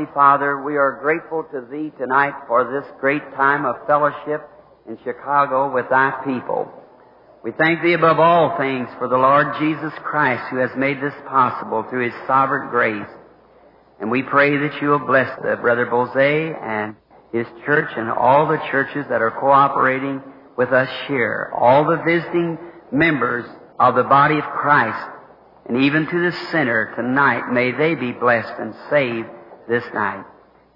Heavenly Father, we are grateful to Thee tonight for this great time of fellowship in Chicago with Thy people. We thank Thee above all things for the Lord Jesus Christ who has made this possible through His sovereign grace. And we pray that You will bless the Brother Boze and his church and all the churches that are cooperating with us here, all the visiting members of the body of Christ, and even to the sinner tonight, may they be blessed and saved this night.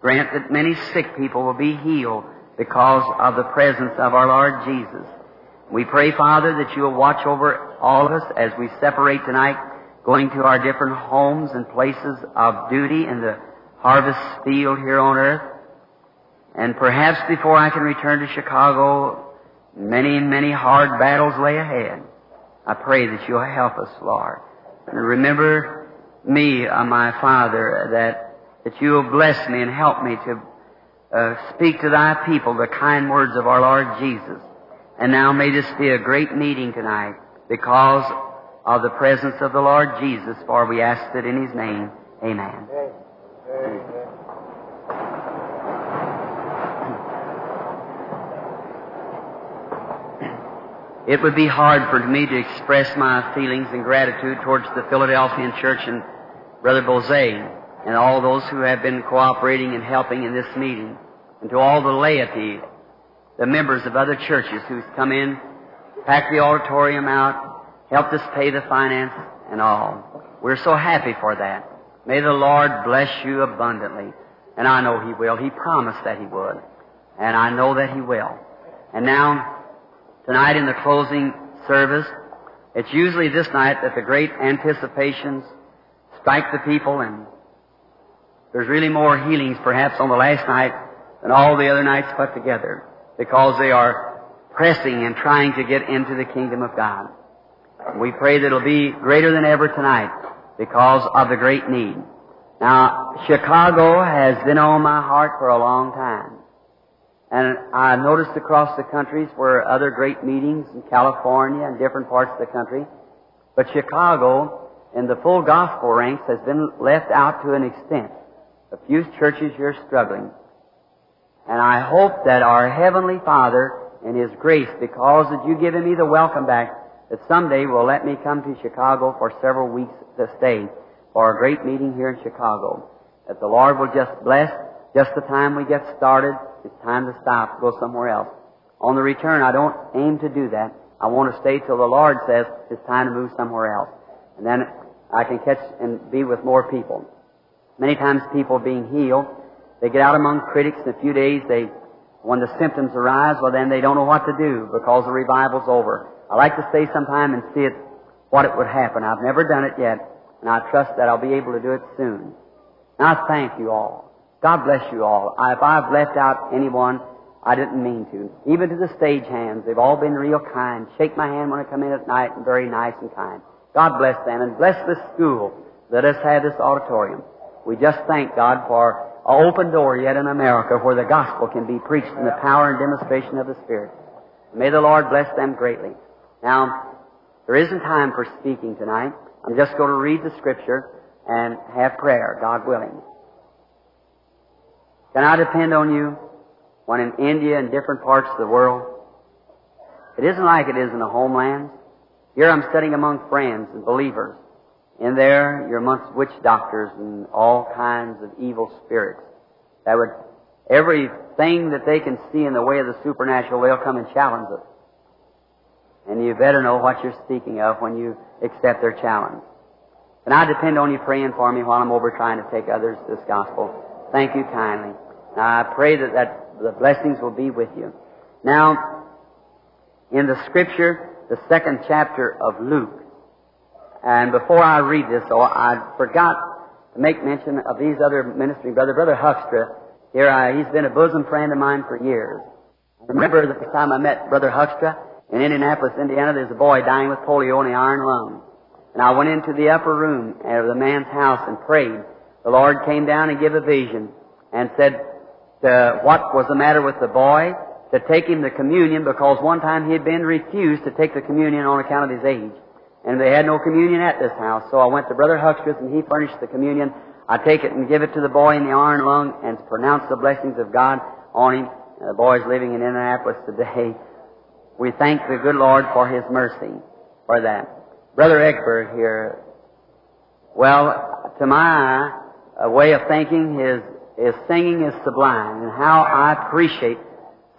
Grant that many sick people will be healed because of the presence of our Lord Jesus. We pray, Father, that you will watch over all of us as we separate tonight, going to our different homes and places of duty in the harvest field here on earth. And perhaps before I can return to Chicago, many and many hard battles lay ahead. I pray that you'll help us, Lord. And remember me, uh, my Father, that, that you will bless me and help me to uh, speak to thy people the kind words of our Lord Jesus. And now may this be a great meeting tonight because of the presence of the Lord Jesus, for we ask it in his name. Amen. Amen. It would be hard for me to express my feelings and gratitude towards the Philadelphian Church and Brother Boze and all those who have been cooperating and helping in this meeting, and to all the laity, the members of other churches who's come in, packed the auditorium out, helped us pay the finance and all. We're so happy for that. May the Lord bless you abundantly. And I know He will. He promised that He would. And I know that He will. And now, Tonight in the closing service, it's usually this night that the great anticipations strike the people and there's really more healings perhaps on the last night than all the other nights put together because they are pressing and trying to get into the kingdom of God. We pray that it'll be greater than ever tonight because of the great need. Now, Chicago has been on my heart for a long time. And I noticed across the countries were other great meetings in California and different parts of the country. But Chicago, in the full gospel ranks, has been left out to an extent. A few churches here struggling. And I hope that our Heavenly Father, in His grace, because that you've given me the welcome back, that someday will let me come to Chicago for several weeks to stay for a great meeting here in Chicago. That the Lord will just bless just the time we get started it's time to stop, go somewhere else. On the return, I don't aim to do that. I want to stay till the Lord says it's time to move somewhere else. And then I can catch and be with more people. Many times people being healed, they get out among critics in a few days, they, when the symptoms arise, well then they don't know what to do because the revival's over. I like to stay sometime and see it, what it would happen. I've never done it yet, and I trust that I'll be able to do it soon. And I thank you all. God bless you all. If I've left out anyone, I didn't mean to. Even to the stage hands, they've all been real kind. Shake my hand when I come in at night and very nice and kind. God bless them and bless this school. Let us have this auditorium. We just thank God for an open door yet in America where the gospel can be preached in the power and demonstration of the Spirit. May the Lord bless them greatly. Now, there isn't time for speaking tonight. I'm just going to read the scripture and have prayer, God willing. Can I depend on you when in India and different parts of the world? It isn't like it is in the homelands. Here I'm studying among friends and believers. In there, you're amongst witch doctors and all kinds of evil spirits that would, everything that they can see in the way of the supernatural, they'll come and challenge us. And you better know what you're speaking of when you accept their challenge. And I depend on you praying for me while I'm over trying to take others this gospel. Thank you kindly. Now I pray that, that the blessings will be with you. Now, in the scripture, the second chapter of Luke, and before I read this, oh, I forgot to make mention of these other ministry brother, Brother Huckstra. Here, I, he's been a bosom friend of mine for years. I remember the first time I met Brother Huckstra in Indianapolis, Indiana. There's a boy dying with polio in the iron lung. And I went into the upper room of the man's house and prayed. The Lord came down and gave a vision and said, to what was the matter with the boy, to take him the communion because one time he had been refused to take the communion on account of his age. And they had no communion at this house. So I went to Brother Huxter's and he furnished the communion. I take it and give it to the boy in the iron lung and pronounce the blessings of God on him. And the boy's living in Indianapolis today. We thank the good Lord for His mercy for that. Brother Egbert here, well, to my way of thinking, his, his singing is sublime and how I appreciate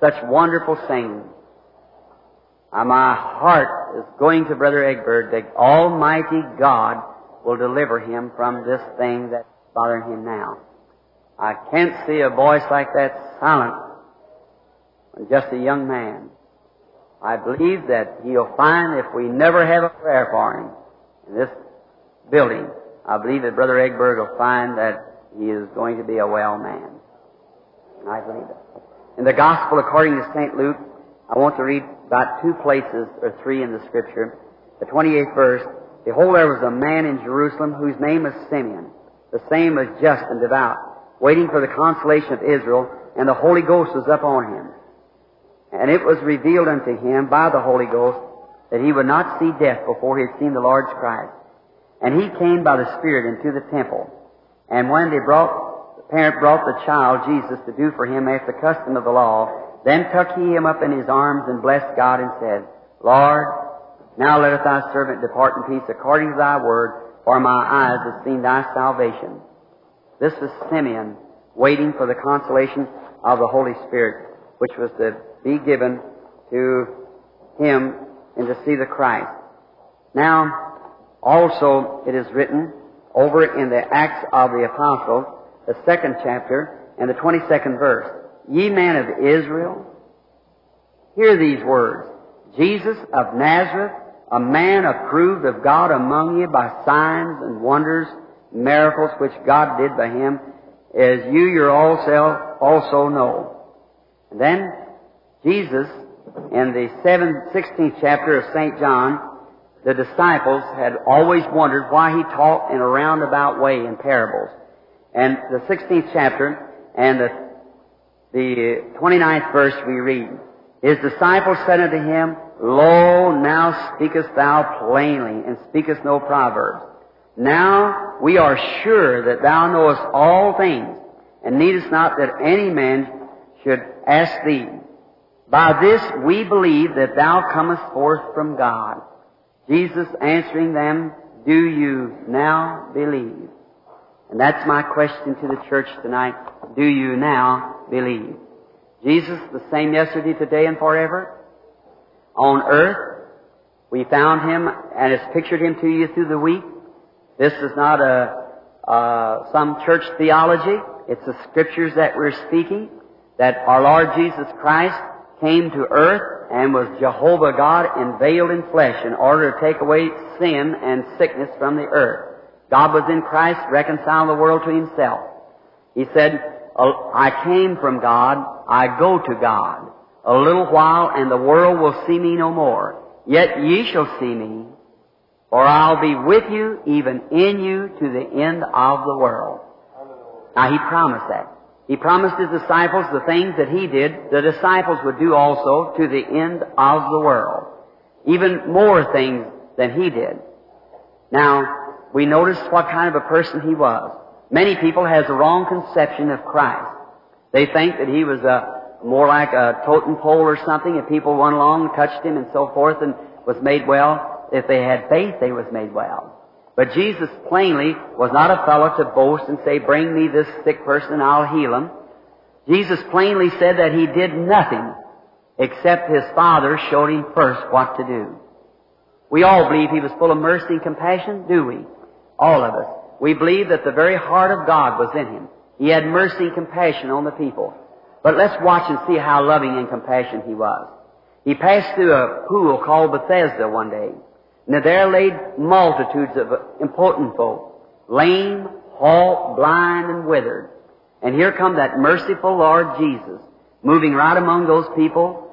such wonderful singing. My heart is going to Brother Egbert that Almighty God will deliver him from this thing that's bothering him now. I can't see a voice like that silent when just a young man. I believe that he'll find if we never have a prayer for him in this building, I believe that Brother Egbert will find that he is going to be a well man. I believe that. In the Gospel according to St. Luke, I want to read about two places or three in the Scripture. The 28th verse, Behold, there was a man in Jerusalem whose name was Simeon. The same was just and devout, waiting for the consolation of Israel, and the Holy Ghost was upon him. And it was revealed unto him by the Holy Ghost that he would not see death before he had seen the Lord's Christ. And he came by the Spirit into the temple. And when they brought, the parent brought the child, Jesus, to do for him after the custom of the law, then took he him up in his arms and blessed God and said, Lord, now letteth thy servant depart in peace according to thy word, for my eyes have seen thy salvation. This was Simeon waiting for the consolation of the Holy Spirit, which was to be given to him and to see the Christ. Now, also it is written over in the Acts of the Apostles, the second chapter and the 22nd verse, Ye men of Israel, hear these words. Jesus of Nazareth, a man approved of God among you by signs and wonders, miracles which God did by him, as you yourself also know. And then Jesus, in the 7th, 16th chapter of St. John, the disciples had always wondered why he taught in a roundabout way in parables. And the 16th chapter and the, the 29th verse we read, His disciples said unto him, Lo, now speakest thou plainly, and speakest no proverbs. Now we are sure that thou knowest all things, and needest not that any man should ask thee. By this we believe that thou comest forth from God. Jesus answering them, Do you now believe? And that's my question to the church tonight. Do you now believe? Jesus, the same yesterday, today, and forever? On earth, we found Him and has pictured Him to you through the week. This is not a, some church theology. It's the scriptures that we're speaking, that our Lord Jesus Christ came to earth and was Jehovah God unveiled in flesh in order to take away sin and sickness from the earth. God was in Christ, reconciling the world to Himself. He said, Uh, I came from God, I go to God. A little while and the world will see me no more. Yet ye shall see me, for I'll be with you, even in you, to the end of the world. Now He promised that. He promised His disciples the things that He did, the disciples would do also to the end of the world. Even more things than He did. Now, we notice what kind of a person He was. Many people has a wrong conception of Christ. They think that He was a, more like a totem pole or something. If people went along, and touched Him and so forth and was made well, if they had faith, they was made well. But Jesus plainly was not a fellow to boast and say, bring me this sick person and I'll heal him. Jesus plainly said that he did nothing except his Father showed him first what to do. We all believe he was full of mercy and compassion, do we? All of us. We believe that the very heart of God was in him. He had mercy and compassion on the people. But let's watch and see how loving and compassionate he was. He passed through a pool called Bethesda one day. Now there laid multitudes of important folk, lame, halt, blind, and withered. And here come that merciful Lord Jesus, moving right among those people,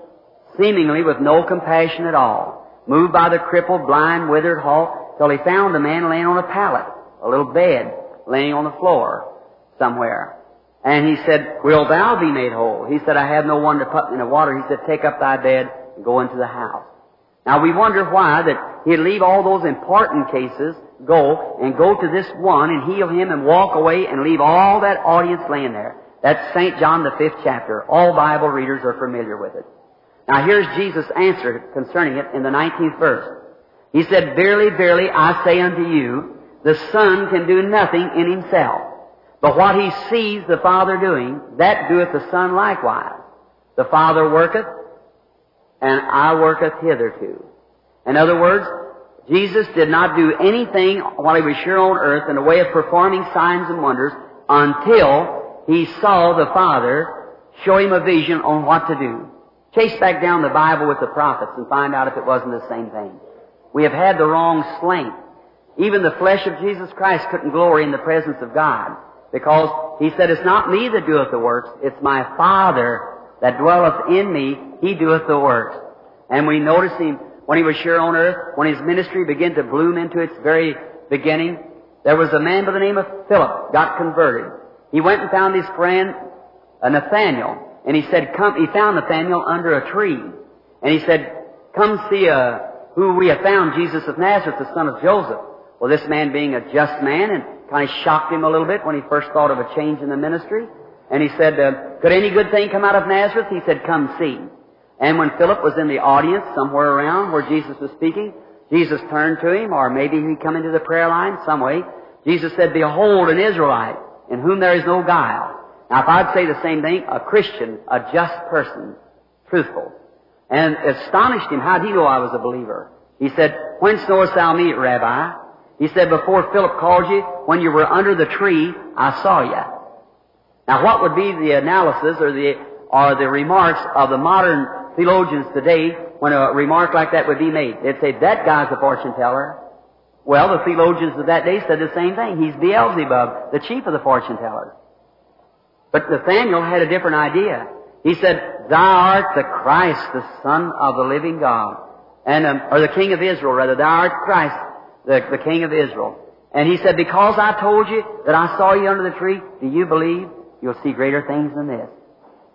seemingly with no compassion at all, moved by the crippled, blind, withered, halt, till he found a man laying on a pallet, a little bed, laying on the floor somewhere. And he said, Will thou be made whole? He said, I have no one to put me in the water. He said, Take up thy bed and go into the house. Now we wonder why that he'd leave all those important cases, go, and go to this one and heal him and walk away and leave all that audience laying there. That's St. John the fifth chapter. All Bible readers are familiar with it. Now here's Jesus' answer concerning it in the 19th verse. He said, Verily, verily, I say unto you, the Son can do nothing in himself. But what he sees the Father doing, that doeth the Son likewise. The Father worketh, and I worketh hitherto. In other words, Jesus did not do anything while he was here on earth in the way of performing signs and wonders until he saw the Father show him a vision on what to do. Chase back down the Bible with the prophets and find out if it wasn't the same thing. We have had the wrong slant. Even the flesh of Jesus Christ couldn't glory in the presence of God because He said, It's not me that doeth the works, it's my Father that dwelleth in me, He doeth the works. And we notice Him when He was here on earth, when His ministry began to bloom into its very beginning, there was a man by the name of Philip got converted. He went and found his friend uh, Nathaniel, and he said, "Come." He found Nathaniel under a tree, and he said, "Come see uh, who we have found, Jesus of Nazareth, the son of Joseph." Well, this man being a just man and kind of shocked him a little bit when he first thought of a change in the ministry. And he said, uh, could any good thing come out of Nazareth? He said, come see. And when Philip was in the audience somewhere around where Jesus was speaking, Jesus turned to him, or maybe he come into the prayer line some way. Jesus said, Behold an Israelite in whom there is no guile. Now if I'd say the same thing, a Christian, a just person, truthful. And astonished him, how'd he know I was a believer? He said, Whence knowest thou me, Rabbi? He said, Before Philip called you, when you were under the tree, I saw you. Now what would be the analysis or the, or the remarks of the modern theologians today when a remark like that would be made? They'd say, that guy's a fortune teller. Well, the theologians of that day said the same thing. He's Beelzebub, the chief of the fortune tellers. But Nathaniel had a different idea. He said, Thou art the Christ, the Son of the living God. And, um, or the King of Israel, rather. Thou art Christ, the, the King of Israel. And he said, Because I told you that I saw you under the tree, do you believe? You'll see greater things than this.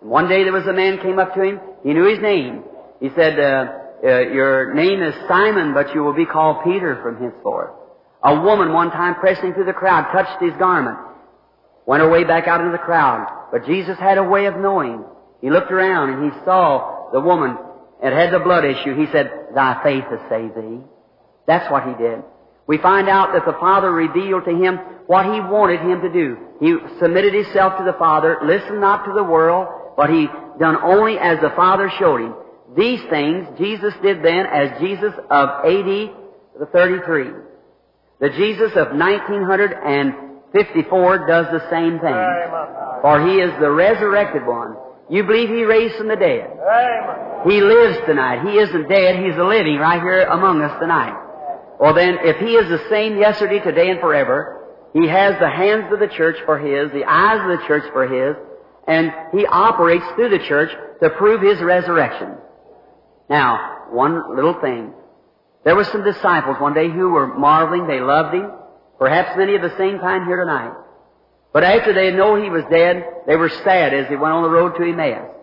And one day there was a man came up to him. He knew his name. He said, uh, uh, Your name is Simon, but you will be called Peter from henceforth. A woman one time pressing through the crowd touched his garment, went her way back out into the crowd. But Jesus had a way of knowing. He looked around and he saw the woman and had the blood issue. He said, Thy faith has saved thee. That's what he did. We find out that the Father revealed to him what he wanted him to do. He submitted himself to the Father, listened not to the world, but he done only as the Father showed him. These things Jesus did then as Jesus of AD 33. The Jesus of 1954 does the same thing. For he is the resurrected one. You believe he raised from the dead. He lives tonight. He isn't dead. He's living right here among us tonight. Well then, if he is the same yesterday, today, and forever, he has the hands of the church for his, the eyes of the church for his, and he operates through the church to prove his resurrection. Now, one little thing. There were some disciples one day who were marveling. They loved him. Perhaps many of the same kind here tonight. But after they know he was dead, they were sad as they went on the road to Emmaus.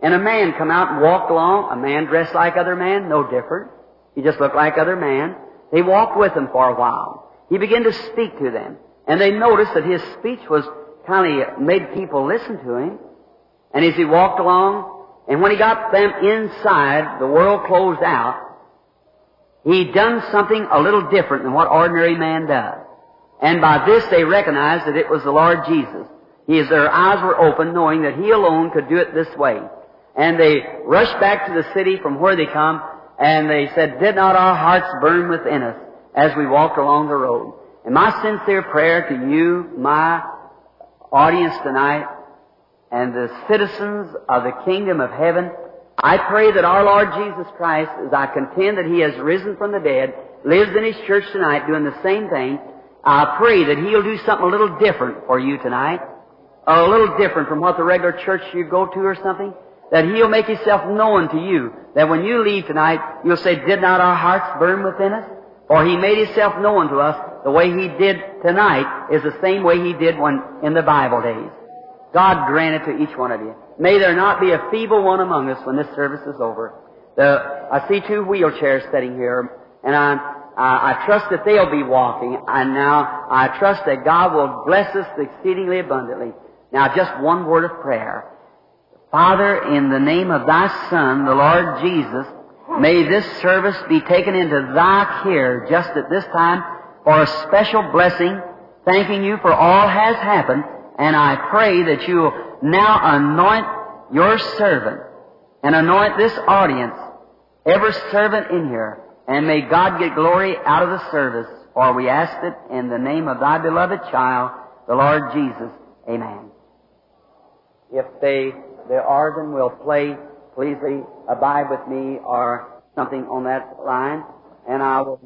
And a man come out and walked along, a man dressed like other man, no different. He just looked like other man. They walked with him for a while. He began to speak to them. And they noticed that his speech was kind of made people listen to him. And as he walked along, and when he got them inside, the world closed out, He'd done something a little different than what ordinary man does. And by this they recognized that it was the Lord Jesus. His, their eyes were open, knowing that He alone could do it this way. And they rushed back to the city from where they come, and they said, Did not our hearts burn within us as we walked along the road? And my sincere prayer to you, my audience tonight, and the citizens of the kingdom of heaven, I pray that our Lord Jesus Christ, as I contend that He has risen from the dead, lives in His church tonight doing the same thing, I pray that He'll do something a little different for you tonight, a little different from what the regular church you go to or something, that He'll make Himself known to you, that when you leave tonight, you'll say, did not our hearts burn within us? For He made Himself known to us the way He did tonight is the same way He did when in the Bible days. God grant it to each one of you. May there not be a feeble one among us when this service is over. The, I see two wheelchairs sitting here. And I, I, I trust that they'll be walking. And now I trust that God will bless us exceedingly abundantly. Now just one word of prayer. Father, in the name of thy Son, the Lord Jesus, may this service be taken into thy care just at this time for a special blessing, thanking you for all has happened, and I pray that you will now anoint your servant and anoint this audience, every servant in here, and may God get glory out of the service, for we ask it in the name of thy beloved child, the Lord Jesus. Amen. If they, the organ will play, please abide with me or something on that line, and I will,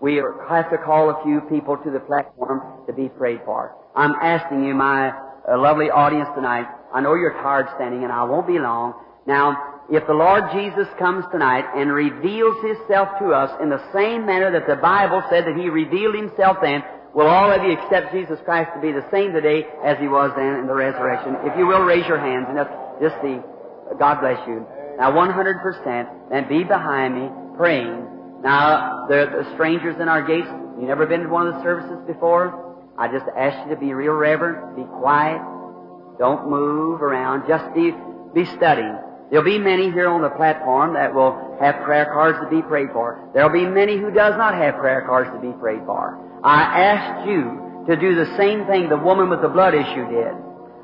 we have to call a few people to the platform to be prayed for. I'm asking you, my uh, lovely audience tonight, I know you're tired standing and I won't be long. Now, if the Lord Jesus comes tonight and reveals Himself to us in the same manner that the Bible said that He revealed Himself then, will all of you accept Jesus Christ to be the same today as He was then in the resurrection? If you will, raise your hands and just, just see. God bless you. Now, 100%, and be behind me praying. Now, the, the strangers in our gates, you never been to one of the services before? I just ask you to be real reverent, be quiet, don't move around, just be, be studying. There'll be many here on the platform that will have prayer cards to be prayed for. There'll be many who does not have prayer cards to be prayed for. I asked you to do the same thing the woman with the blood issue did.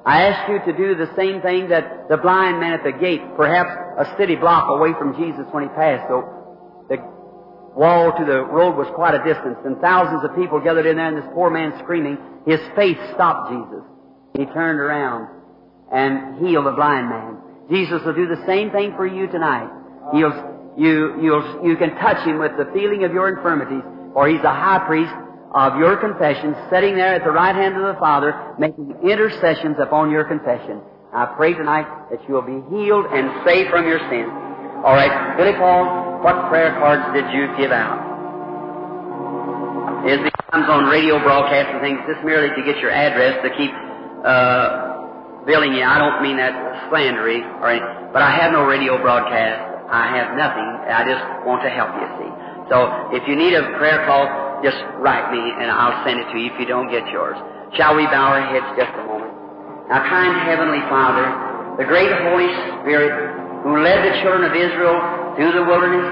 I asked you to do the same thing that the blind man at the gate, perhaps a city block away from Jesus when he passed. So the wall to the road was quite a distance, and thousands of people gathered in there, and this poor man screaming. His faith stopped Jesus. He turned around and healed the blind man. Jesus will do the same thing for you tonight. He'll, you, you'll, you can touch him with the feeling of your infirmities, for he's a high priest of your confession, sitting there at the right hand of the Father, making intercessions upon your confession. I pray tonight that you will be healed and saved from your sin. All right, Billy Paul, what prayer cards did you give out? Is the times on radio broadcasts and things just merely to get your address to keep uh, billing you? I don't mean that slandery or anything, but I have no radio broadcast. I have nothing. I just want to help you. See, so if you need a prayer call, just write me and I'll send it to you if you don't get yours. Shall we bow our heads just a moment? Now, kind Heavenly Father, the great Holy Spirit who led the children of Israel through the wilderness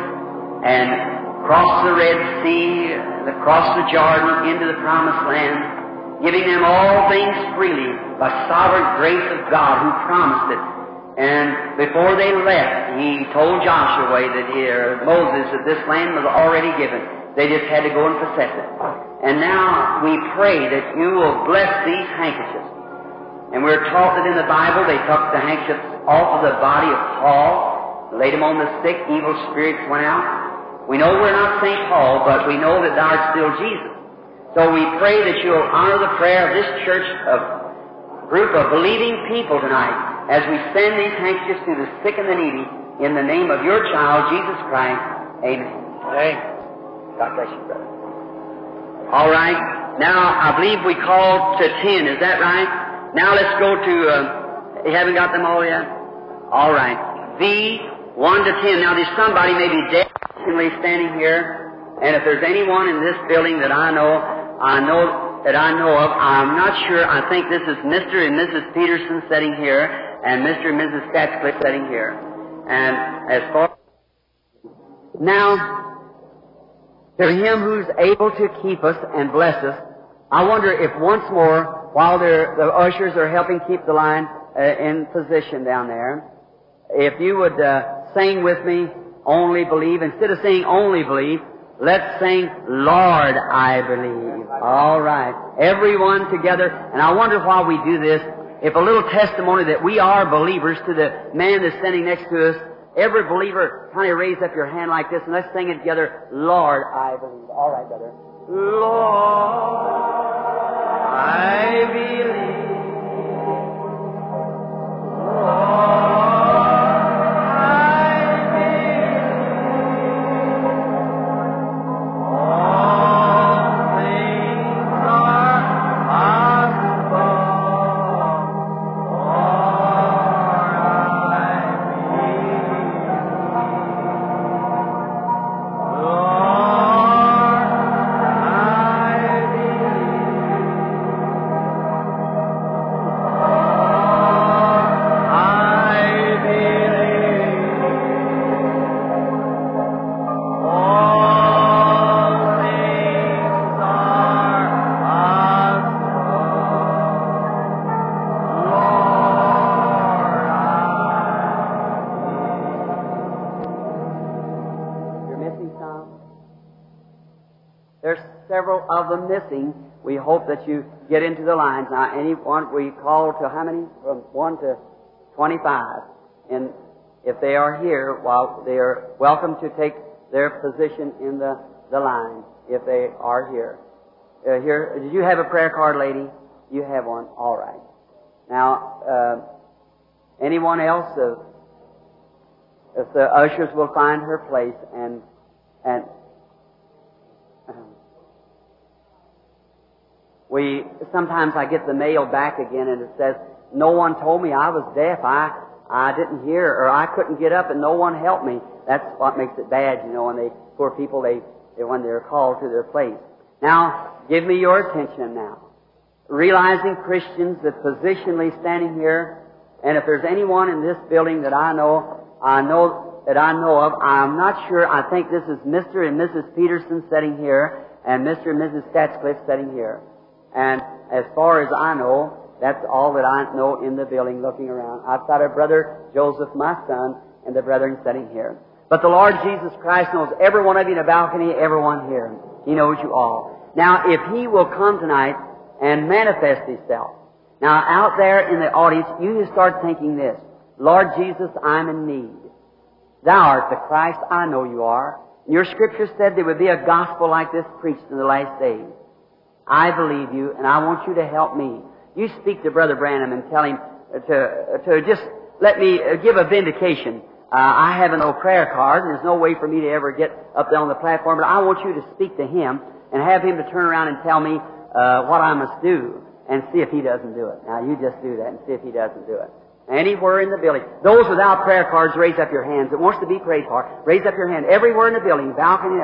and crossed the Red Sea, across the Jordan into the Promised Land, giving them all things freely by sovereign grace of God who promised it. And before they left, he told Joshua that here, Moses, that this land was already given. They just had to go and possess it. And now we pray that you will bless these handkerchiefs. And we're taught that in the Bible they took the handkerchiefs off of the body of Paul, laid them on the sick, evil spirits went out. We know we're not St. Paul, but we know that thou art still Jesus. So we pray that you'll honor the prayer of this church of group of believing people tonight as we send these handkerchiefs to the sick and the needy in the name of your child, Jesus Christ. Amen. Amen. God bless you, brother. All right. Now, I believe we called to 10. Is that right? Now let's go to, uh, you haven't got them all yet? All right. V, 1 to 10. Now, there's somebody maybe dead standing here, and if there's anyone in this building that I know, I know that I know of, I'm not sure. I think this is Mr. and Mrs. Peterson sitting here, and Mr. and Mrs. Statscliffe sitting here. And as far now, to Him who's able to keep us and bless us, I wonder if once more, while the ushers are helping keep the line uh, in position down there, if you would uh, sing with me, only believe, instead of saying only believe, let's sing, Lord, I believe. All right. Everyone together. And I wonder why we do this, if a little testimony that we are believers to the man that's standing next to us, every believer of raise up your hand like this and let's sing it together. Lord, I believe. All right, brother. Lord, I believe. Lord, hope that you get into the lines. Now, anyone, we call to how many? From 1 to 25. And if they are here, well, they are welcome to take their position in the, the line if they are here. Uh, here, did you have a prayer card, lady? You have one. All right. Now, uh, anyone else? Uh, if the ushers will find her place and and we sometimes I get the mail back again and it says no one told me I was deaf. I I didn't hear or I couldn't get up and no one helped me. That's what makes it bad, you know. When they poor people they, they when they're called to their place. Now, give me your attention now. Realizing Christians that positionally standing here, and if there's anyone in this building that I know, I know that I know of, I'm not sure. I think this is Mr. and Mrs. Peterson sitting here, and Mr. and Mrs. Statscliffe sitting here. And as far as I know, that's all that I know in the building looking around. I've got a Brother Joseph, my son, and the brethren sitting here. But the Lord Jesus Christ knows every one of you in the balcony, everyone here. He knows you all. Now, if He will come tonight and manifest Himself, now out there in the audience, you just start thinking this, Lord Jesus, I'm in need. Thou art the Christ, I know you are. Your scripture said there would be a gospel like this preached in the last days. I believe you, and I want you to help me. You speak to Brother Branham and tell him to, to just let me uh, give a vindication. Uh, I have no prayer card, and there's no way for me to ever get up there on the platform, but I want you to speak to him and have him to turn around and tell me uh, what I must do and see if he doesn't do it. Now, you just do that and see if he doesn't do it. Anywhere in the building. Those without prayer cards, raise up your hands. It wants to be prayed for. Raise up your hand. Everywhere in the building, balcony.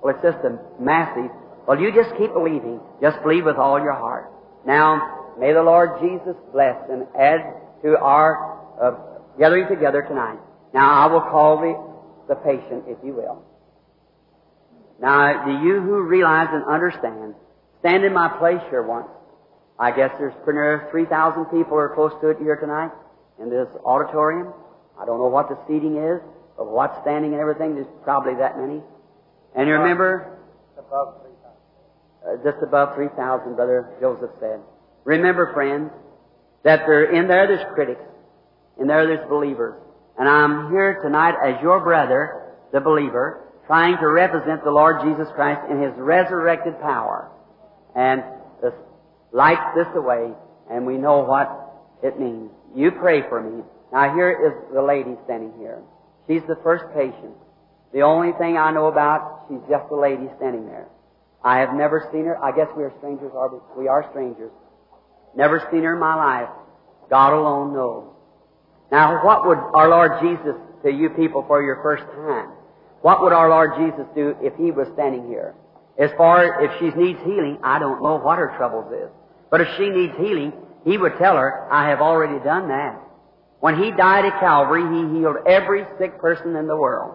Well, it's just a massive. Well, you just keep believing. Just believe with all your heart. Now, may the Lord Jesus bless and add to our uh, gathering together tonight. Now, I will call the, the patient, if you will. Now, do you who realize and understand, stand in my place here once. I guess there's pretty near 3,000 people or close to it here tonight in this auditorium. I don't know what the seating is, but what's standing and everything, there's probably that many. And you remember? Above 3,000. Uh, just above 3,000, Brother Joseph said. Remember, friends, that there, in there there's critics. In there there's believers. And I'm here tonight as your brother, the believer, trying to represent the Lord Jesus Christ in His resurrected power. And the lights this away, and we know what it means. You pray for me. Now here is the lady standing here. She's the first patient. The only thing I know about, she's just a lady standing there. I have never seen her. I guess we are strangers, are we? We are strangers. Never seen her in my life. God alone knows. Now, what would our Lord Jesus to you people for your first time? What would our Lord Jesus do if He was standing here? As far as if she needs healing, I don't know what her troubles is. But if she needs healing, He would tell her, I have already done that. When He died at Calvary, He healed every sick person in the world.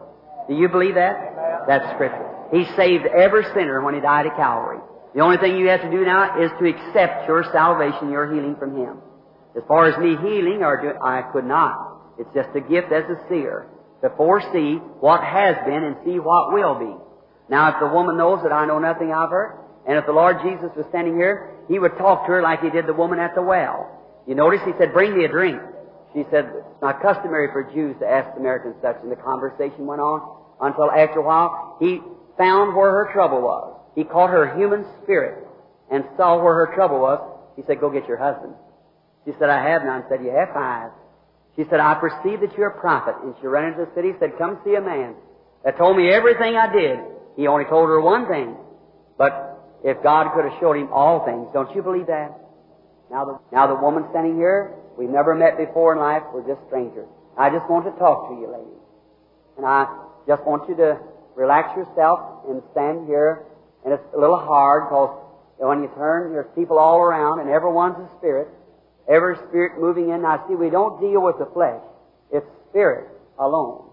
Do you believe that? That's Scripture. He saved every sinner when He died at Calvary. The only thing you have to do now is to accept your salvation, your healing from Him. As far as me healing, or do, I could not. It's just a gift as a seer to foresee what has been and see what will be. Now, if the woman knows that I know nothing of her, and if the Lord Jesus was standing here, He would talk to her like He did the woman at the well. You notice He said, bring me a drink. She said, it's not customary for Jews to ask Samaritans such, and the conversation went on until after a while He found where her trouble was. He caught her human spirit and saw where her trouble was. He said, go get your husband. She said, I have none. He said, you have five. She said, I perceive that you're a prophet. And she ran into the city and said, come see a man that told me everything I did. He only told her one thing. But if God could have showed him all things, don't you believe that? Now the, now the woman standing here, we've never met before in life. We're just strangers. I just want to talk to you, lady. And I just want you to relax yourself and stand here. And it's a little hard because when you turn, there's people all around and everyone's a spirit. Every spirit moving in. Now see, we don't deal with the flesh. It's spirit alone.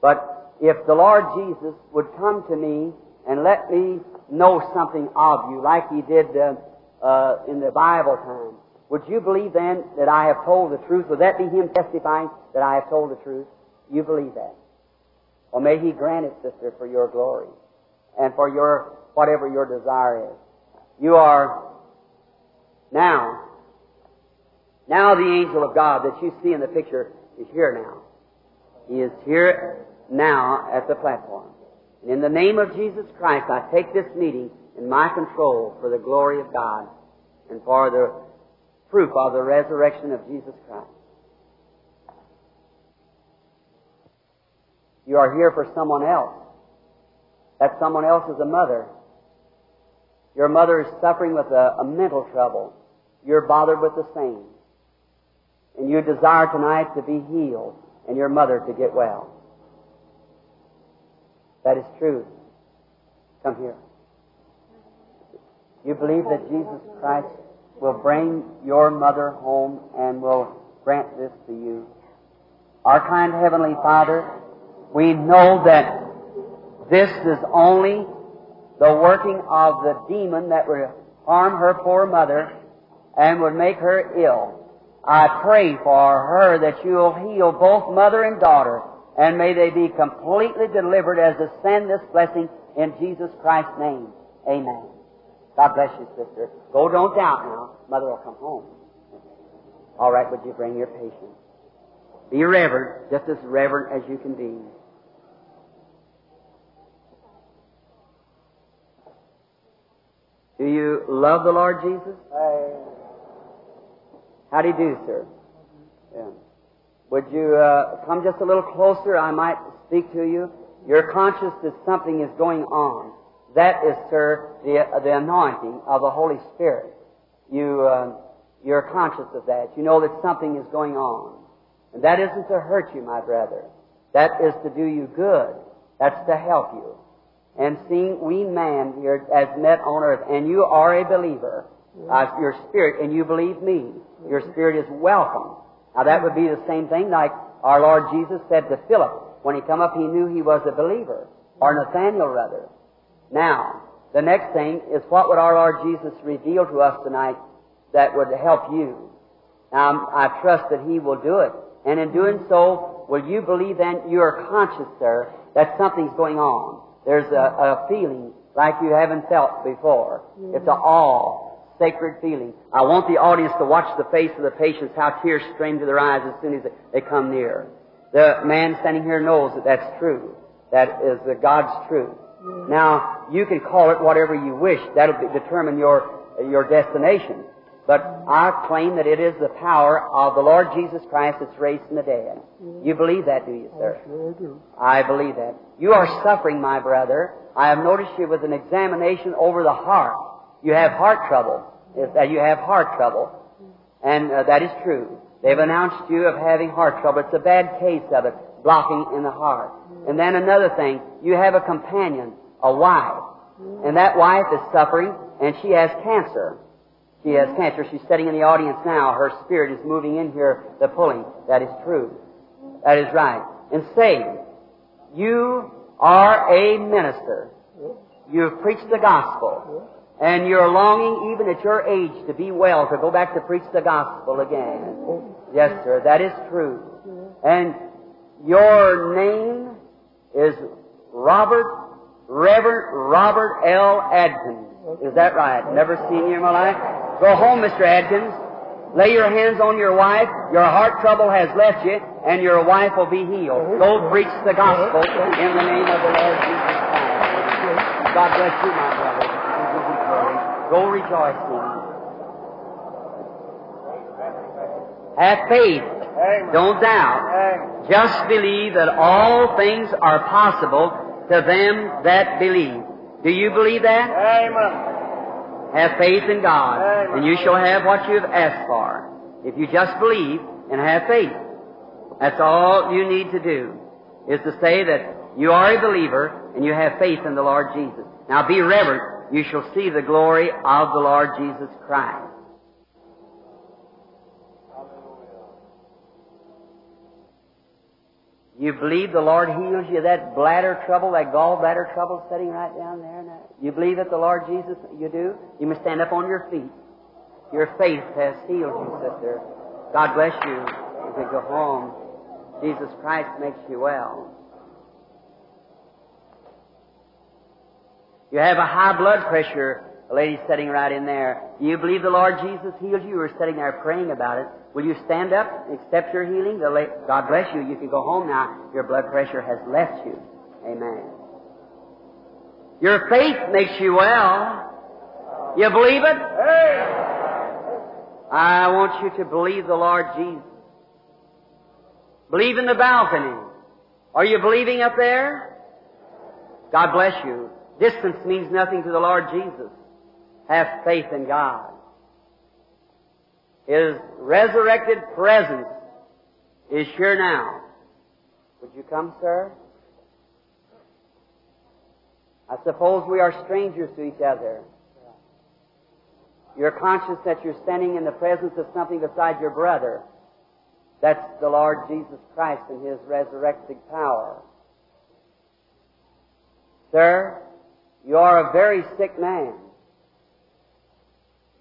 But if the Lord Jesus would come to me and let me know something of you, like He did uh, uh, in the Bible time, would you believe then that I have told the truth? Would that be Him testifying that I have told the truth? You believe that? Well, may He grant it, sister, for your glory and for your whatever your desire is. You are now, now the angel of God that you see in the picture is here now. He is here now at the platform. And in the name of Jesus Christ, I take this meeting in my control for the glory of God and for the proof of the resurrection of Jesus Christ. You are here for someone else. That someone else is a mother. Your mother is suffering with a, a mental trouble. You're bothered with the same. And you desire tonight to be healed and your mother to get well. That is true. Come here. You believe that Jesus Christ will bring your mother home and will grant this to you. Our kind Heavenly Father, we know that this is only the working of the demon that would harm her poor mother and would make her ill. I pray for her that you'll heal both mother and daughter, and may they be completely delivered as to send this blessing in Jesus Christ's name. Amen. God bless you, sister. Go, don't doubt now. Mother will come home. All right, would you bring your patient? Be reverent, just as reverent as you can be. Do you love the Lord Jesus? How do you do, sir? Yeah. Would you uh, come just a little closer? I might speak to you. You're conscious that something is going on. That is, sir, the, uh, the anointing of the Holy Spirit. You, uh, you're conscious of that. You know that something is going on. And that isn't to hurt you, my brother. That is to do you good. That's to help you. And seeing we man here as met on earth, and you are a believer, uh, your spirit, and you believe me, your spirit is welcome. Now that would be the same thing like our Lord Jesus said to Philip. When he come up, he knew he was a believer. Or Nathaniel rather. Now, the next thing is what would our Lord Jesus reveal to us tonight that would help you? Now, I trust that He will do it. And in doing so, will you believe then you are conscious, sir, that something's going on? There's a, a feeling like you haven't felt before. Mm-hmm. It's a awe, sacred feeling. I want the audience to watch the face of the patients, how tears stream to their eyes as soon as they come near. The man standing here knows that that's true. That is the God's truth. Mm-hmm. Now, you can call it whatever you wish. That'll be, determine your, your destination. But I claim that it is the power of the Lord Jesus Christ that's raised from the dead. You believe that, do you, sir? I sure do. I believe that. You are suffering, my brother. I have noticed you with an examination over the heart. You have heart trouble. Is that you have heart trouble. And uh, that is true. They've announced you of having heart trouble. It's a bad case of it, blocking in the heart. And then another thing, you have a companion, a wife. And that wife is suffering, and she has cancer. She has cancer. She's sitting in the audience now. Her spirit is moving in here, the pulling. That is true. That is right. And say, you are a minister. You've preached the gospel. And you're longing, even at your age, to be well, to go back to preach the gospel again. Yes, sir, that is true. And your name is Robert, Reverend Robert L. Adkins. Is that right? Never seen you in my life? Go home, Mr. Adkins. Lay your hands on your wife. Your heart trouble has left you, and your wife will be healed. Mm-hmm. Go preach the gospel mm-hmm. in the name of the Lord Jesus Christ. God bless you, my brother. We give you. Go rejoicing. Have faith. Don't doubt. Just believe that all things are possible to them that believe. Do you believe that? Amen. Have faith in God, Amen. and you shall have what you have asked for. If you just believe and have faith, that's all you need to do, is to say that you are a believer and you have faith in the Lord Jesus. Now be reverent. You shall see the glory of the Lord Jesus Christ. You believe the Lord heals you that bladder trouble, that gallbladder trouble sitting right down there? Now? You believe that the Lord Jesus, you do? You must stand up on your feet. Your faith has healed you, sister. God bless you. You can go home. Jesus Christ makes you well. You have a high blood pressure. A lady sitting right in there. Do you believe the Lord Jesus healed you? You were sitting there praying about it. Will you stand up accept your healing? God bless you. You can go home now. Your blood pressure has left you. Amen. Your faith makes you well. You believe it? I want you to believe the Lord Jesus. Believe in the balcony. Are you believing up there? God bless you. Distance means nothing to the Lord Jesus. Have faith in God. His resurrected presence is here now. Would you come, sir? I suppose we are strangers to each other. You're conscious that you're standing in the presence of something beside your brother. That's the Lord Jesus Christ and His resurrected power. Sir, you are a very sick man.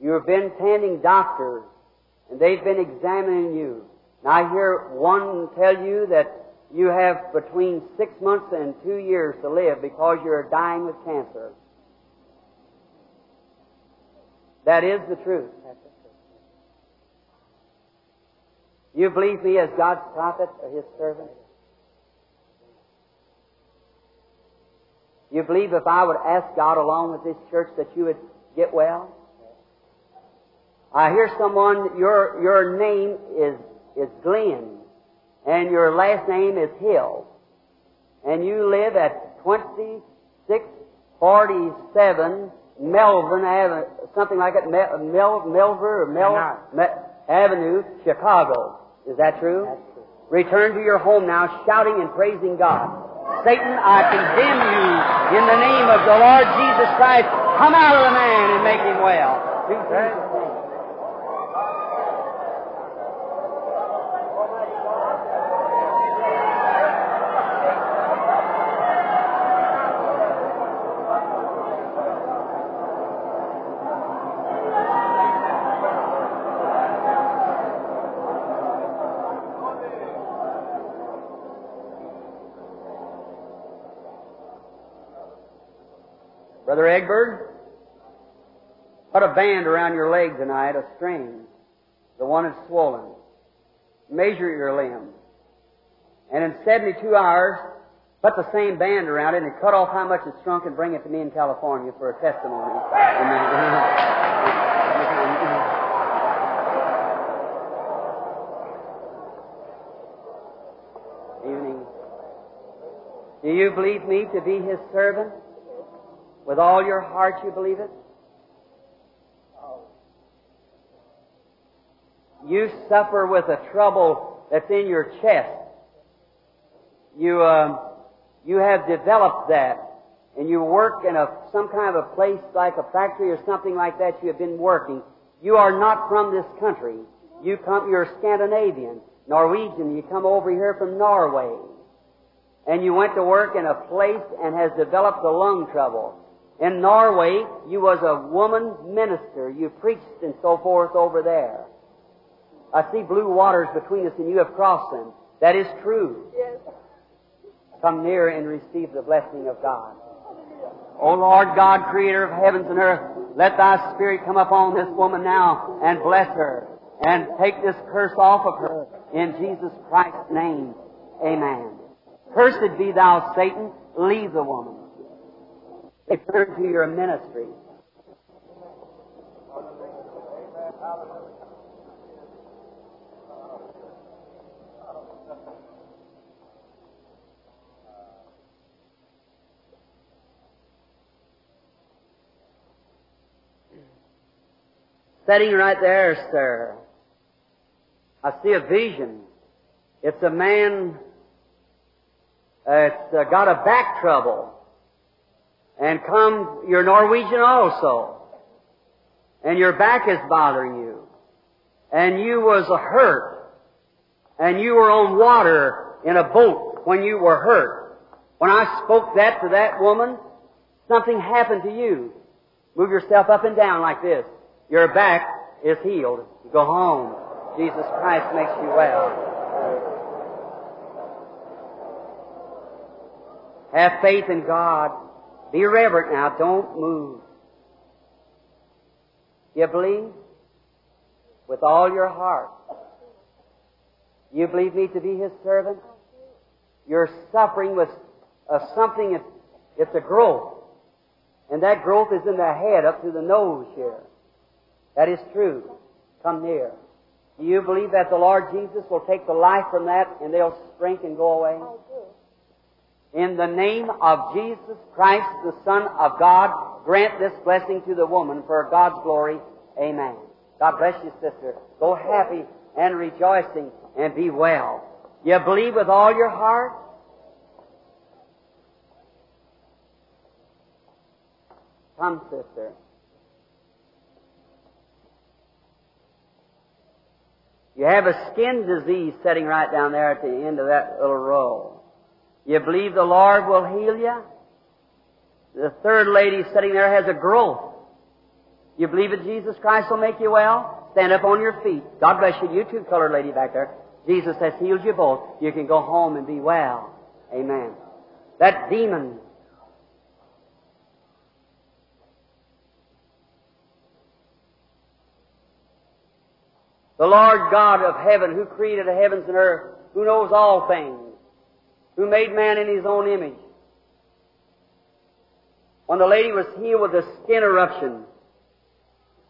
You have been attending doctors, and they've been examining you. Now I hear one tell you that you have between six months and two years to live because you're dying with cancer. That is the truth. You believe me as God's prophet or His servant? You believe if I would ask God along with this church that you would get well? I hear someone, your, your name is, is Glenn, and your last name is Hill, and you live at 2647 Melvin Avenue, something like that, Mel, Mel, Melver or Mel, Avenue, Chicago. Is that true? That's true. Return to your home now, shouting and praising God. Satan, I condemn you in the name of the Lord Jesus Christ. Come out of the man and make him well. Do Jesus' name. Brother Egbert, put a band around your leg tonight, a string, the one is swollen. Measure your limb. And in 72 hours, put the same band around it and cut off how much it's shrunk and bring it to me in California for a testimony. Evening. Do you believe me to be His servant? With all your heart you believe it? You suffer with a trouble that's in your chest. You, um, you have developed that. And you work in a, some kind of a place like a factory or something like that. You have been working. You are not from this country. You come, you're Scandinavian, Norwegian. You come over here from Norway. And you went to work in a place and has developed a lung trouble. In Norway, you was a woman minister. You preached and so forth over there. I see blue waters between us and you have crossed them. That is true. Yes. Come near and receive the blessing of God. O Lord God, creator of heavens and earth, let thy spirit come upon this woman now and bless her and take this curse off of her in Jesus Christ's name. Amen. Cursed be thou, Satan. Leave the woman. Return to your ministry. Sitting right there, sir, I see a vision. It's a man that's uh, got a back trouble. And come, you're Norwegian also. And your back is bothering you. And you was hurt. And you were on water in a boat when you were hurt. When I spoke that to that woman, something happened to you. Move yourself up and down like this. Your back is healed. Go home. Jesus Christ makes you well. Have faith in God. Be reverent now. Don't move. You believe? With all your heart. You believe me to be His servant? You're suffering with uh, something, it's a growth. And that growth is in the head up to the nose here. That is true. Come near. Do you believe that the Lord Jesus will take the life from that and they'll shrink and go away? In the name of Jesus Christ, the Son of God, grant this blessing to the woman for God's glory. Amen. God bless you, sister. Go happy and rejoicing and be well. You believe with all your heart? Come, sister. You have a skin disease sitting right down there at the end of that little row. You believe the Lord will heal you? The third lady sitting there has a growth. You believe that Jesus Christ will make you well? Stand up on your feet. God bless you. You too, colored lady back there. Jesus has healed you both. You can go home and be well. Amen. That demon The Lord God of heaven, who created the heavens and earth, who knows all things, who made man in his own image. When the lady was healed with a skin eruption,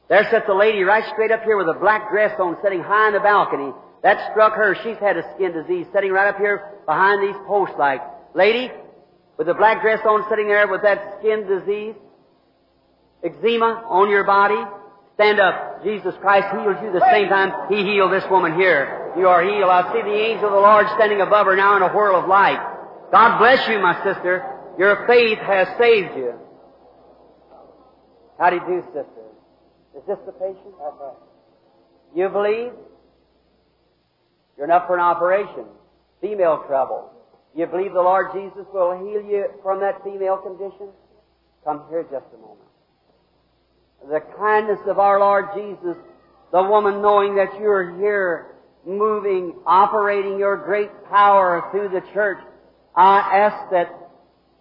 there sits the lady right straight up here with a black dress on, sitting high in the balcony. That struck her. She's had a skin disease, sitting right up here behind these posts like. Lady, with the black dress on, sitting there with that skin disease, eczema on your body, Stand up. Jesus Christ heals you the same time He healed this woman here. You are healed. I see the angel of the Lord standing above her now in a whirl of light. God bless you, my sister. Your faith has saved you. How do you do, sister? Is this the patient? You believe? You're enough for an operation. Female trouble. You believe the Lord Jesus will heal you from that female condition? Come here just a moment the kindness of our Lord Jesus, the woman knowing that you're here, moving, operating your great power through the church, I ask that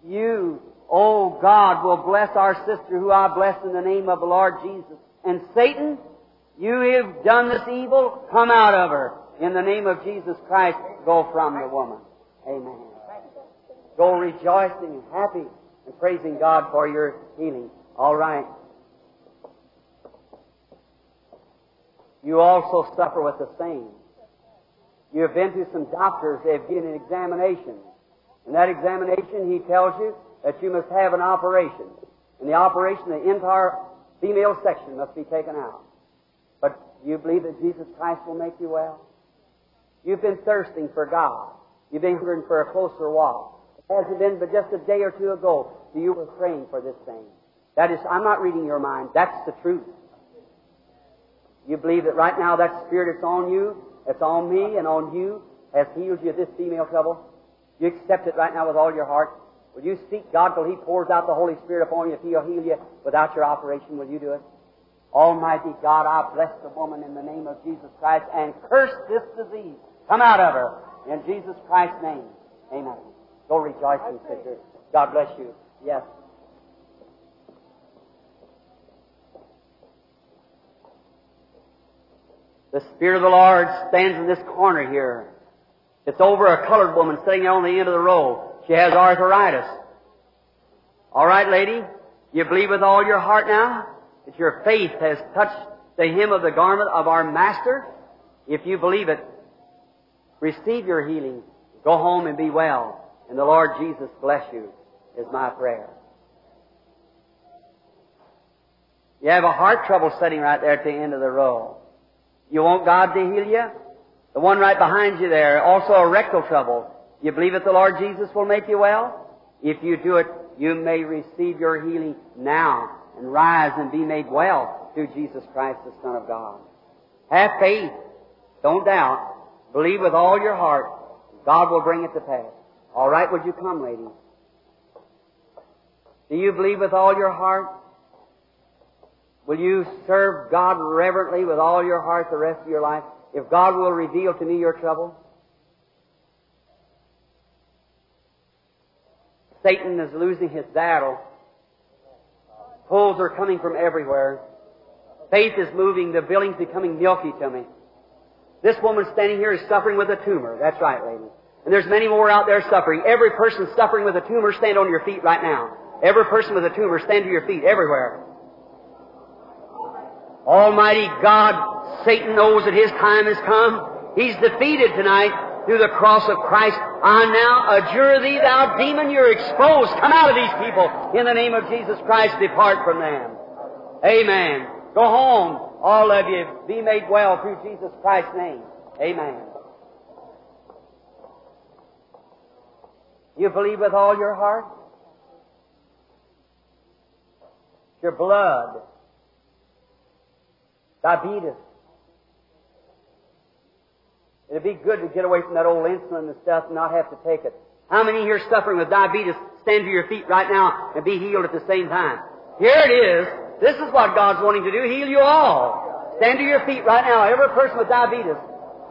you, oh God, will bless our sister who I bless in the name of the Lord Jesus. And Satan, you have done this evil, come out of her. In the name of Jesus Christ, go from the woman. Amen. Go rejoicing and happy and praising God for your healing. All right. You also suffer with the same. You have been to some doctors, they've given an examination. In that examination, he tells you that you must have an operation. In the operation, the entire female section must be taken out. But you believe that Jesus Christ will make you well? You've been thirsting for God. You've been hungering for a closer walk. Has it been but just a day or two ago that you were praying for this thing? That is, I'm not reading your mind. That's the truth. You believe that right now that spirit that's on you, that's on me and on you, has healed you of this female trouble? You accept it right now with all your heart? Will you seek God till He pours out the Holy Spirit upon you if He'll heal you without your operation? Will you do it? Almighty God, I bless the woman in the name of Jesus Christ and curse this disease. Come out of her in Jesus Christ's name. Amen. Go rejoicing, sister. God bless you. Yes. The Spirit of the Lord stands in this corner here. It's over a colored woman sitting on the end of the row. She has arthritis. All right, lady? You believe with all your heart now that your faith has touched the hem of the garment of our Master? If you believe it, receive your healing. Go home and be well. And the Lord Jesus bless you, is my prayer. You have a heart trouble sitting right there at the end of the row. You want God to heal you? The one right behind you there, also a rectal trouble. You believe that the Lord Jesus will make you well? If you do it, you may receive your healing now and rise and be made well through Jesus Christ, the Son of God. Have faith. Don't doubt. Believe with all your heart. God will bring it to pass. All right, would you come, lady? Do you believe with all your heart? Will you serve God reverently with all your heart the rest of your life? If God will reveal to me your trouble? Satan is losing his battle Pulls are coming from everywhere. Faith is moving. The building's becoming milky to me. This woman standing here is suffering with a tumor. That's right, lady. And there's many more out there suffering. Every person suffering with a tumor, stand on your feet right now. Every person with a tumor, stand to your feet everywhere. Almighty God, Satan knows that his time has come. He's defeated tonight through the cross of Christ. I now adjure thee, thou demon, you're exposed. Come out of these people. In the name of Jesus Christ, depart from them. Amen. Go home, all of you. Be made well through Jesus Christ's name. Amen. You believe with all your heart? Your blood. Diabetes. It'd be good to get away from that old insulin and stuff and not have to take it. How many here suffering with diabetes stand to your feet right now and be healed at the same time? Here it is. This is what God's wanting to do. Heal you all. Stand to your feet right now. Every person with diabetes.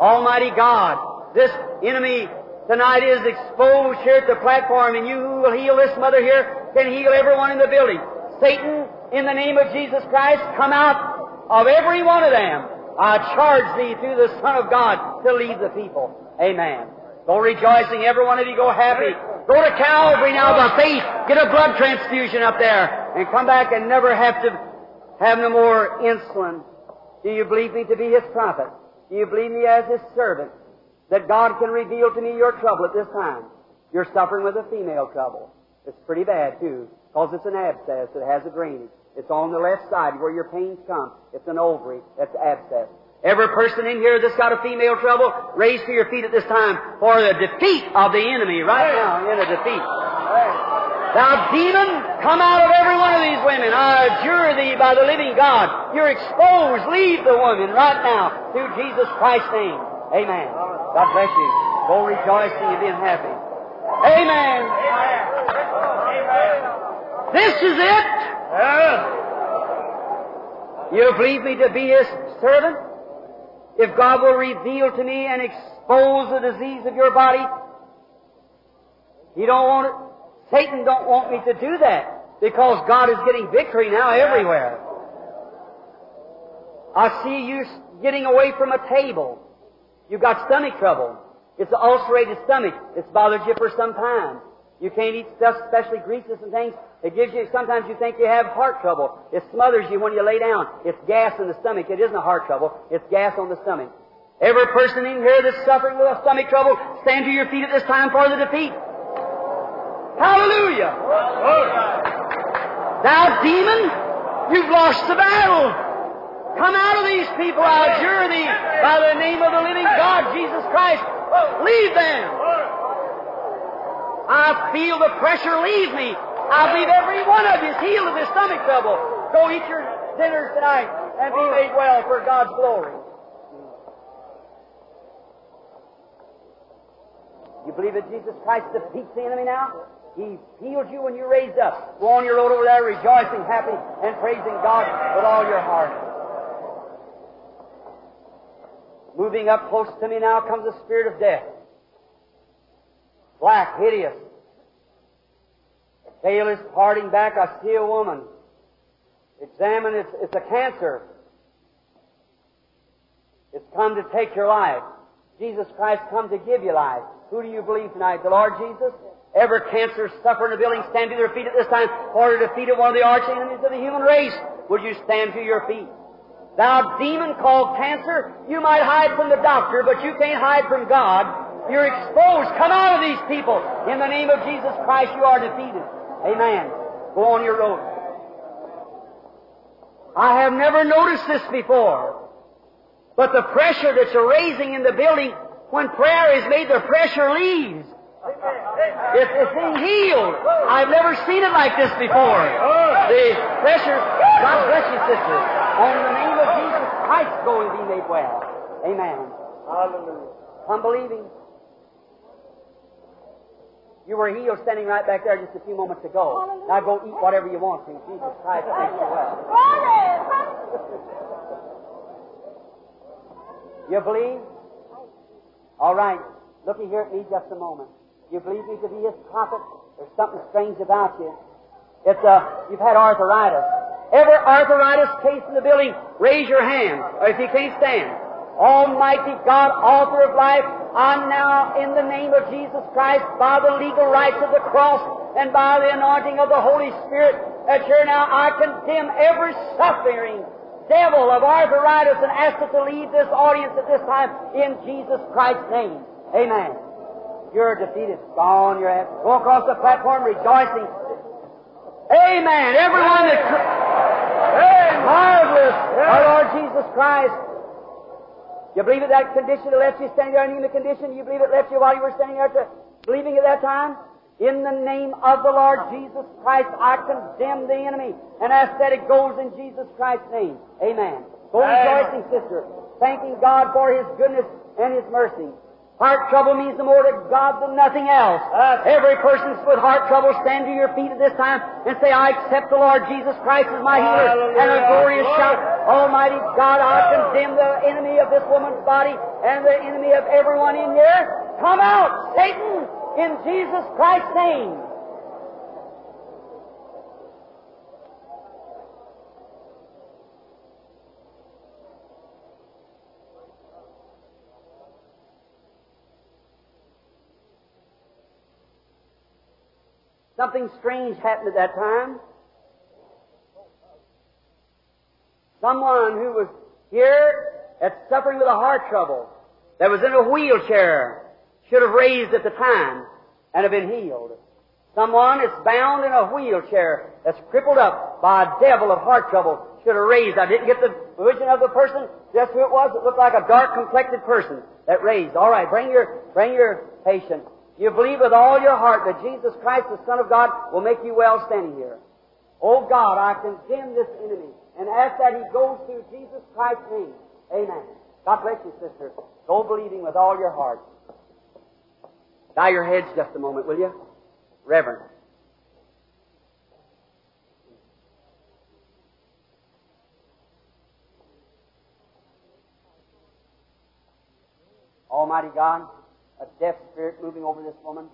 Almighty God. This enemy tonight is exposed here at the platform and you who will heal this mother here can heal everyone in the building. Satan, in the name of Jesus Christ, come out of every one of them. I charge thee through the Son of God to lead the people. Amen. Go rejoicing, every one of you go happy. Go to Calvary now by faith. Get a blood transfusion up there and come back and never have to have no more insulin. Do you believe me to be His prophet? Do you believe me as His servant? That God can reveal to me your trouble at this time. You're suffering with a female trouble. It's pretty bad too, because it's an abscess. It has a drainage. It's on the left side where your pains come. It's an ovary. That's abscess. Every person in here that's got a female trouble, raise to your feet at this time for the defeat of the enemy right now in a defeat. Thou demon, come out of every one of these women. I adjure thee by the living God. You're exposed. Leave the woman right now through Jesus Christ's name. Amen. God bless you. Go rejoicing and being happy. Amen. This is it. You believe me to be His servant? If God will reveal to me and expose the disease of your body, He don't want it. Satan don't want me to do that because God is getting victory now everywhere. I see you getting away from a table. You've got stomach trouble. It's an ulcerated stomach. It's bothered you for some time. You can't eat stuff, especially greases and things. It gives you, sometimes you think you have heart trouble. It smothers you when you lay down. It's gas in the stomach. It isn't a heart trouble. It's gas on the stomach. Every person in here that's suffering with a stomach trouble, stand to your feet at this time for the defeat. Hallelujah! Thou demon, you've lost the battle. Come out of these people, I adjure thee, by the name of the living God, Jesus Christ. Leave them. I feel the pressure leave me. I believe every one of you is healed of this stomach trouble. Go eat your dinners tonight and be made well for God's glory. You believe that Jesus Christ defeats the enemy now? He healed you when you raised up. Go on your road over there rejoicing, happy, and praising God with all your heart. Moving up close to me now comes the spirit of death. Black, hideous. The Tail is parting back. I see a woman. Examine, it's, it's a cancer. It's come to take your life. Jesus Christ come to give you life. Who do you believe tonight? The Lord Jesus? Every cancer sufferer in the building stand to their feet at this time for to defeat one of the arch enemies of the human race. Would you stand to your feet? Thou demon called cancer, you might hide from the doctor, but you can't hide from God. You're exposed. Come out of these people. In the name of Jesus Christ, you are defeated. Amen. Go on your road. I have never noticed this before. But the pressure that's raising in the building, when prayer is made, the pressure leaves. It's, it's being healed. I've never seen it like this before. The pressure, God bless you, sister. On the name of Jesus Christ, go and be made well. Amen. Hallelujah. I'm believing. You were healed standing right back there just a few moments ago. Now go eat whatever you want to. Jesus Christ makes you well. You believe? All right. Looky here at me just a moment. You believe me to be His prophet? There's something strange about you. It's uh, you've had arthritis. Every arthritis case in the building, raise your hand, or if you can't stand. Almighty God, author of life, I now, in the name of Jesus Christ, by the legal rights of the cross and by the anointing of the Holy Spirit, that here now I condemn every suffering devil of arthritis and ask it to leave this audience at this time in Jesus Christ's name. Amen. You're defeated. Gone your head. Go across the platform rejoicing. Amen. Everyone that. Hey, marvelous. Our Lord Jesus Christ. You believe it that condition that left you standing there in the condition? You believe it left you while you were standing there to, believing at that time? In the name of the Lord Jesus Christ, I condemn the enemy and ask that it goes in Jesus Christ's name. Amen. Go rejoicing, sister, thanking God for His goodness and His mercy. Heart trouble means the more to God than nothing else. Every person with heart trouble, stand to your feet at this time and say, I accept the Lord Jesus Christ as my healer. And a glorious shout, Almighty God, I condemn the enemy of this woman's body and the enemy of everyone in here. Come out, Satan, in Jesus Christ's name. Something strange happened at that time. Someone who was here that's suffering with a heart trouble, that was in a wheelchair, should have raised at the time and have been healed. Someone that's bound in a wheelchair, that's crippled up by a devil of heart trouble, should have raised. I didn't get the vision of the person, just who it was. It looked like a dark complected person that raised. All right, bring your, bring your patient. You believe with all your heart that Jesus Christ, the Son of God, will make you well standing here. Oh God, I condemn this enemy and ask that he goes through Jesus Christ's name. Amen. God bless you, sister. Go believing with all your heart. Bow your heads just a moment, will you? Reverend. Almighty God, a deaf spirit moving over this woman.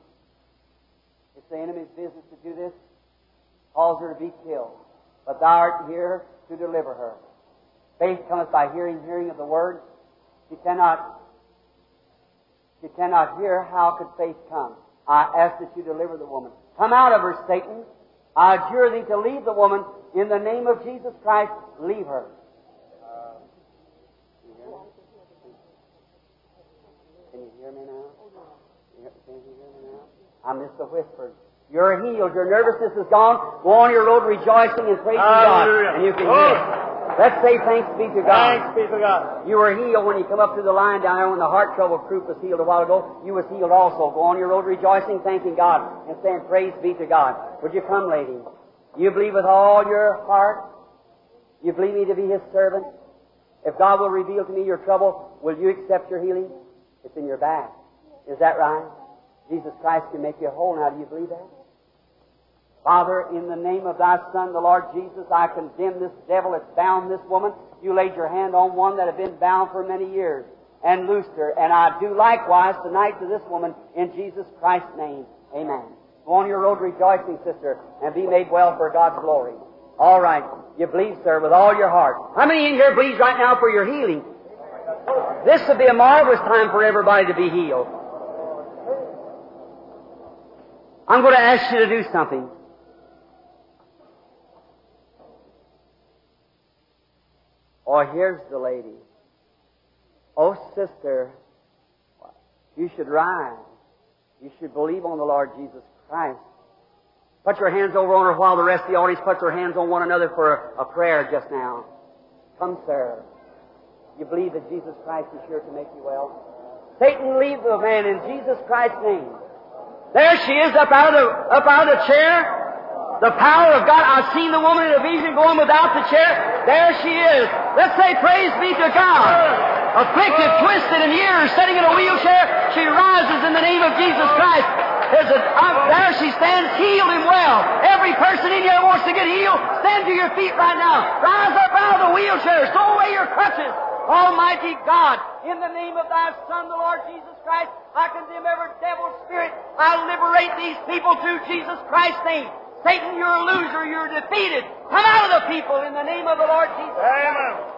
It's the enemy's business to do this, cause her to be killed. But thou art here to deliver her. Faith cometh by hearing, hearing of the word. She cannot, she cannot hear. How could faith come? I ask that you deliver the woman. Come out of her, Satan. I adjure thee to leave the woman in the name of Jesus Christ. Leave her. Can you hear me now? Can you hear me now? I missed a whisper. You're healed. Your nervousness is gone. Go on your road rejoicing and praising Hallelujah. God. And you can Glory. hear. Let's say thanks be to God. Thanks be to God. You were healed when you come up to the line down there when the heart trouble group was healed a while ago. You was healed also. Go on your road rejoicing, thanking God, and saying praise be to God. Would you come, lady? You believe with all your heart? You believe me to be His servant? If God will reveal to me your trouble, will you accept your healing? It's in your back. Is that right? Jesus Christ can make you whole now. Do you believe that? Father, in the name of thy Son, the Lord Jesus, I condemn this devil that's bound this woman. You laid your hand on one that had been bound for many years and loosed her. And I do likewise tonight to this woman in Jesus Christ's name. Amen. Go on your road rejoicing, sister, and be made well for God's glory. All right. You believe, sir, with all your heart. How many in here believes right now for your healing? This would be a marvelous time for everybody to be healed. I'm going to ask you to do something. Oh, here's the lady. Oh, sister, you should rise. You should believe on the Lord Jesus Christ. Put your hands over on her while the rest of the audience puts their hands on one another for a, a prayer just now. Come, sir. You believe that Jesus Christ is here to make you well? Satan, leave the man in Jesus Christ's name. There she is, up out of the up out of the chair. The power of God. I've seen the woman in a vision going without the chair. There she is. Let's say praise be to God. Afflicted, twisted, and years, sitting in a wheelchair, she rises in the name of Jesus Christ. There's a, uh, there she stands, healed and well. Every person in here wants to get healed. Stand to your feet right now. Rise up out of the wheelchair. Throw away your crutches. Almighty God, in the name of thy Son, the Lord Jesus Christ, I condemn every devil spirit. I liberate these people through Jesus Christ's name. Satan, you're a loser. You're defeated. Come out of the people in the name of the Lord Jesus. Amen.